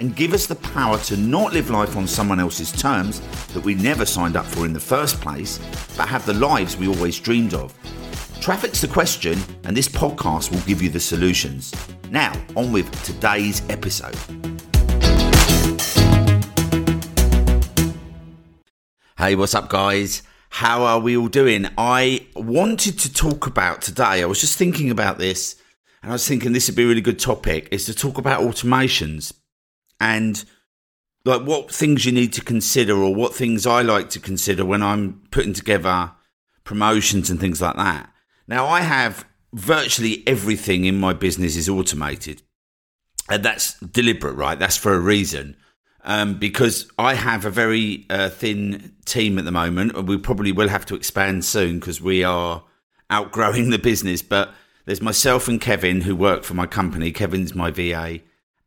and give us the power to not live life on someone else's terms that we never signed up for in the first place, but have the lives we always dreamed of. Traffic's the question, and this podcast will give you the solutions. Now, on with today's episode. Hey, what's up, guys? How are we all doing? I wanted to talk about today, I was just thinking about this, and I was thinking this would be a really good topic, is to talk about automations and like what things you need to consider or what things I like to consider when I'm putting together promotions and things like that. Now I have virtually everything in my business is automated. And that's deliberate, right? That's for a reason. Um, because I have a very uh, thin team at the moment. And we probably will have to expand soon because we are outgrowing the business. But there's myself and Kevin who work for my company. Kevin's my VA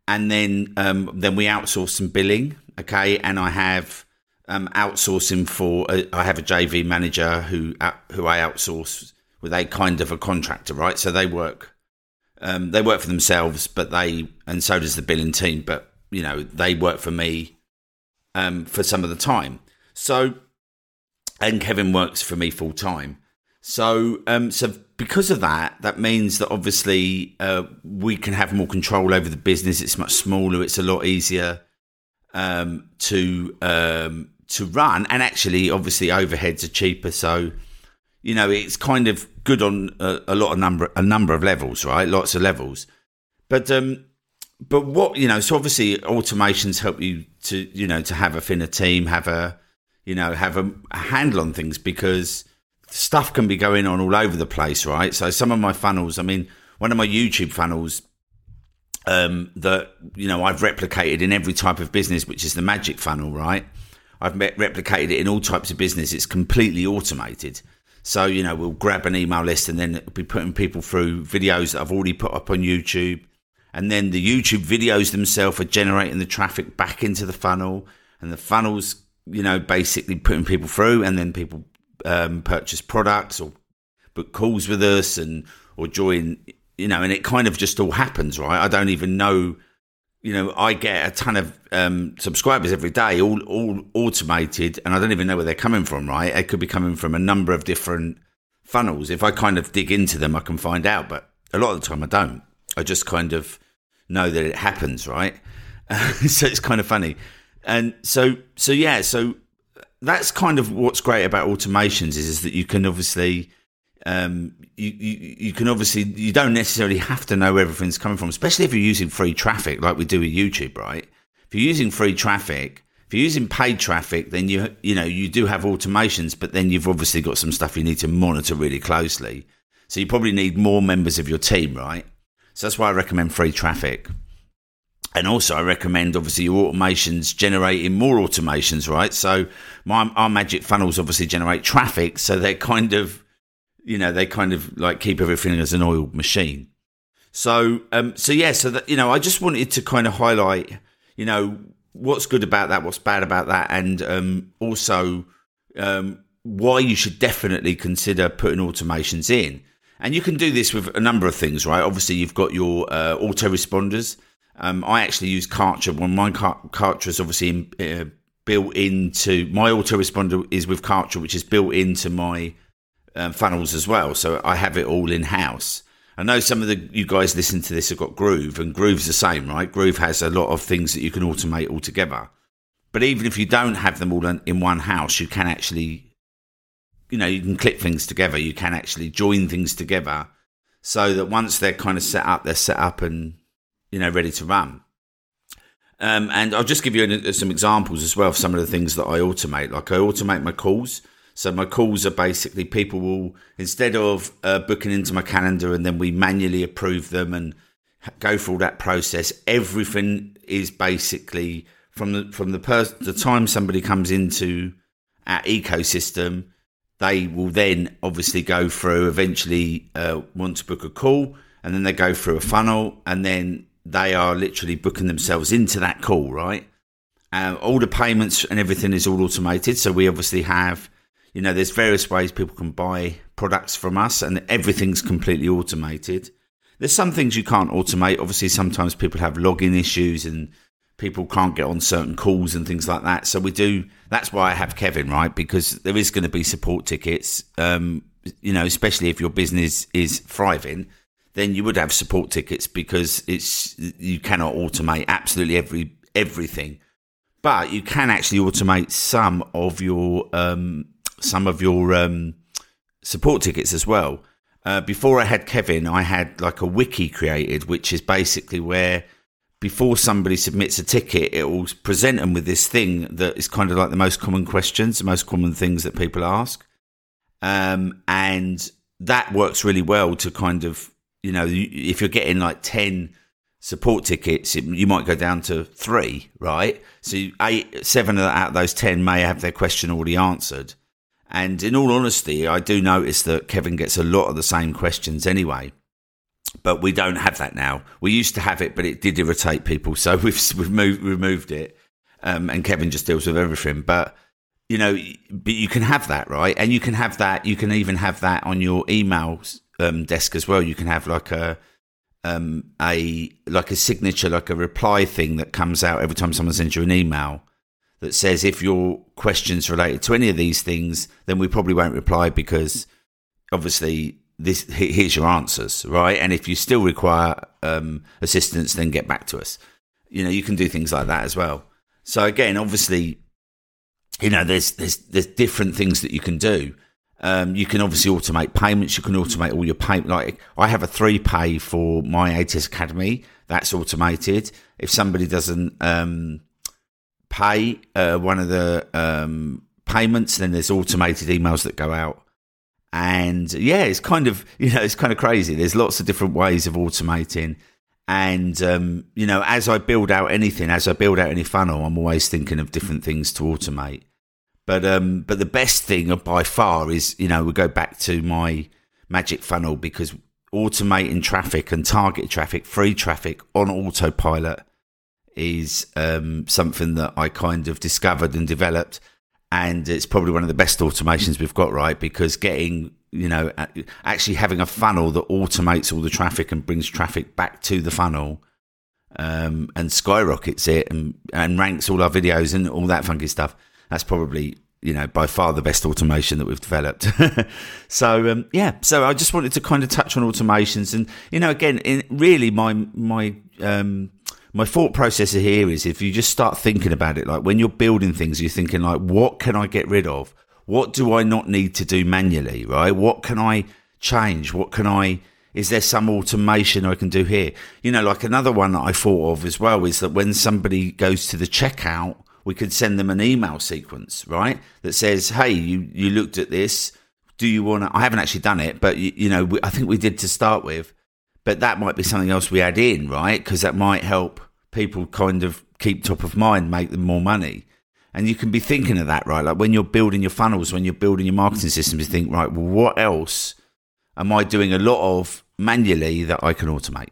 and then um, then we outsource some billing. Okay, and I have um, outsourcing for uh, I have a JV manager who uh, who I outsource with a kind of a contractor, right? So they work um, they work for themselves, but they and so does the billing team, but you know they work for me um, for some of the time. So and Kevin works for me full time. So um, so because of that, that means that obviously uh, we can have more control over the business. It's much smaller. It's a lot easier um, to um, to run, and actually, obviously, overheads are cheaper. So you know, it's kind of good on a, a lot of number a number of levels, right? Lots of levels. But um, but what you know, so obviously, automations help you to you know to have a thinner team, have a you know have a, a handle on things because stuff can be going on all over the place, right? So some of my funnels, I mean, one of my YouTube funnels um, that you know I've replicated in every type of business, which is the magic funnel, right? I've replicated it in all types of business. It's completely automated. So you know we'll grab an email list and then be putting people through videos that I've already put up on YouTube, and then the YouTube videos themselves are generating the traffic back into the funnel, and the funnels you know basically putting people through, and then people um, purchase products or book calls with us and or join you know and it kind of just all happens right? I don't even know you know i get a ton of um, subscribers every day all all automated and i don't even know where they're coming from right? It could be coming from a number of different funnels. If i kind of dig into them i can find out but a lot of the time i don't. I just kind of know that it happens right? So it's kind of funny. And so so yeah so that's kind of what's great about automations is, is that you can obviously um, you, you, you can obviously you don't necessarily have to know where everything's coming from, especially if you're using free traffic like we do with YouTube, right? If you're using free traffic, if you're using paid traffic, then you you know you do have automations, but then you've obviously got some stuff you need to monitor really closely. So you probably need more members of your team, right? So that's why I recommend free traffic. And also, I recommend obviously your automations generating more automations, right? So, my our magic funnels obviously generate traffic, so they're kind of, you know, they kind of like keep everything as an oiled machine. So, um, so yeah, so that you know, I just wanted to kind of highlight, you know, what's good about that, what's bad about that, and um, also um, why you should definitely consider putting automations in. And you can do this with a number of things, right? Obviously, you've got your uh, autoresponders. Um, I actually use Kartra. Well, my Kartra is obviously in, uh, built into my autoresponder is with Kartra, which is built into my um, funnels as well. So I have it all in house. I know some of the you guys listen to this have got Groove, and Groove's the same, right? Groove has a lot of things that you can automate all together. But even if you don't have them all in one house, you can actually, you know, you can clip things together. You can actually join things together so that once they're kind of set up, they're set up and you know, ready to run. Um, and I'll just give you some examples as well of some of the things that I automate. Like I automate my calls. So my calls are basically people will instead of uh, booking into my calendar and then we manually approve them and go through that process. Everything is basically from the from the pers- the time somebody comes into our ecosystem, they will then obviously go through. Eventually, uh, want to book a call, and then they go through a funnel, and then they are literally booking themselves into that call. Right, uh, all the payments and everything is all automated. So we obviously have, you know, there's various ways people can buy products from us, and everything's completely automated. There's some things you can't automate. Obviously, sometimes people have login issues and people can't get on certain calls and things like that. So we do. That's why I have Kevin, right? Because there is going to be support tickets. Um, you know, especially if your business is thriving, then you would have support tickets because it's you cannot automate absolutely every everything, but you can actually automate some of your um, some of your um, support tickets as well. Uh, before I had Kevin, I had like a wiki created, which is basically where before somebody submits a ticket, it will present them with this thing that is kind of like the most common questions, the most common things that people ask. Um, and that works really well to kind of, you know, if you're getting like 10 support tickets, you might go down to three, right? So eight, seven out of those 10 may have their question already answered. And in all honesty, I do notice that Kevin gets a lot of the same questions anyway but we don't have that now. We used to have it, but it did irritate people, so we've we've moved, removed it. Um, and Kevin just deals with everything. But you know, but you can have that, right? And you can have that. You can even have that on your email um, desk as well. You can have like a um, a like a signature, like a reply thing that comes out every time someone sends you an email that says if your questions related to any of these things, then we probably won't reply because obviously this here's your answers, right? And if you still require um, assistance, then get back to us. You know, you can do things like that as well. So again, obviously, you know, there's there's there's different things that you can do. Um, you can obviously automate payments. You can automate all your payment. Like I have a three pay for my ATS Academy. That's automated. If somebody doesn't um, pay uh, one of the um, payments, then there's automated emails that go out and yeah, it's kind of, you know, it's kind of crazy. There's lots of different ways of automating. And, um, you know, as I build out anything, as I build out any funnel, I'm always thinking of different things to automate. But, um, but the best thing by far is, you know, we go back to my magic funnel because automating traffic and target traffic, free traffic on autopilot is, um, something that I kind of discovered and developed and it's probably one of the best automations we've got, right? Because getting, you know, actually having a funnel that automates all the traffic and brings traffic back to the funnel um, and skyrockets it and, and ranks all our videos and all that funky stuff. That's probably, you know, by far the best automation that we've developed. so, um, yeah, so I just wanted to kind of touch on automations and, you know, again, in, really my, my, um, my thought process here is if you just start thinking about it, like when you're building things, you're thinking like, what can I get rid of? What do I not need to do manually? Right? What can I change? What can I, is there some automation I can do here? You know, like another one that I thought of as well is that when somebody goes to the checkout, we could send them an email sequence, right? That says, Hey, you, you looked at this. Do you want to, I haven't actually done it, but you, you know, I think we did to start with but that might be something else we add in, right? Because that might help people kind of keep top of mind, make them more money. And you can be thinking of that, right? Like when you're building your funnels, when you're building your marketing systems, you think, right, well, what else am I doing a lot of manually that I can automate?